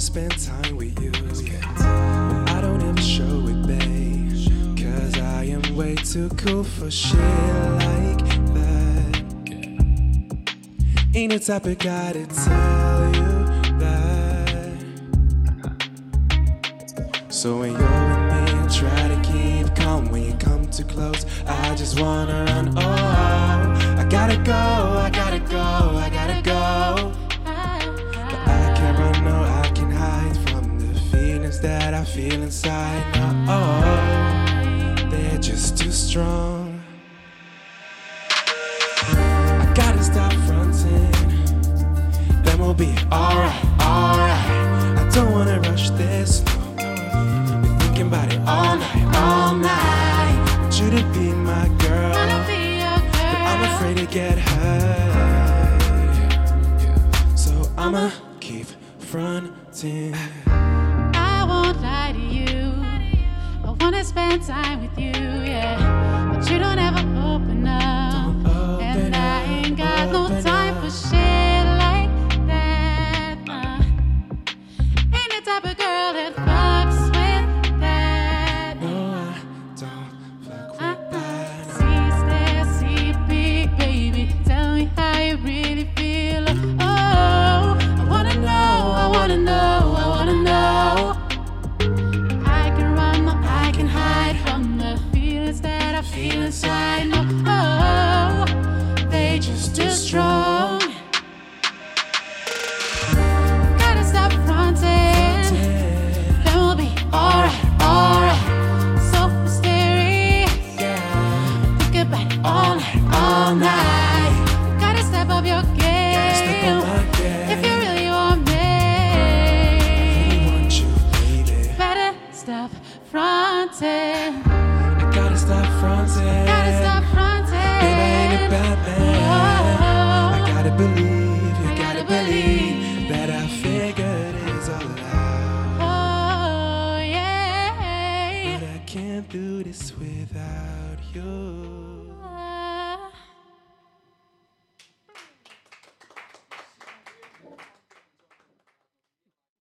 spend time with you, I don't ever show it, babe. Cause I am way too cool for shit like that. Ain't the type of guy to tell you that. So when you're with me, I try to keep calm. When you come too close, I just wanna run. Oh, I gotta go, I gotta I feel inside. No, oh, they're just too strong. I gotta stop fronting. Then we'll be alright, alright. I don't wanna rush this. No. Been thinking about it all night, all night. Want you to be my girl. But I'm afraid to get hurt. So I'ma keep fronting. I won't lie to you. I wanna spend time with you, yeah. But you don't ever that I feel inside. No, oh, they just too gotta believe, you gotta, believe. that I figured it's all out. Oh, yeah. But I can't do this without you. Oh,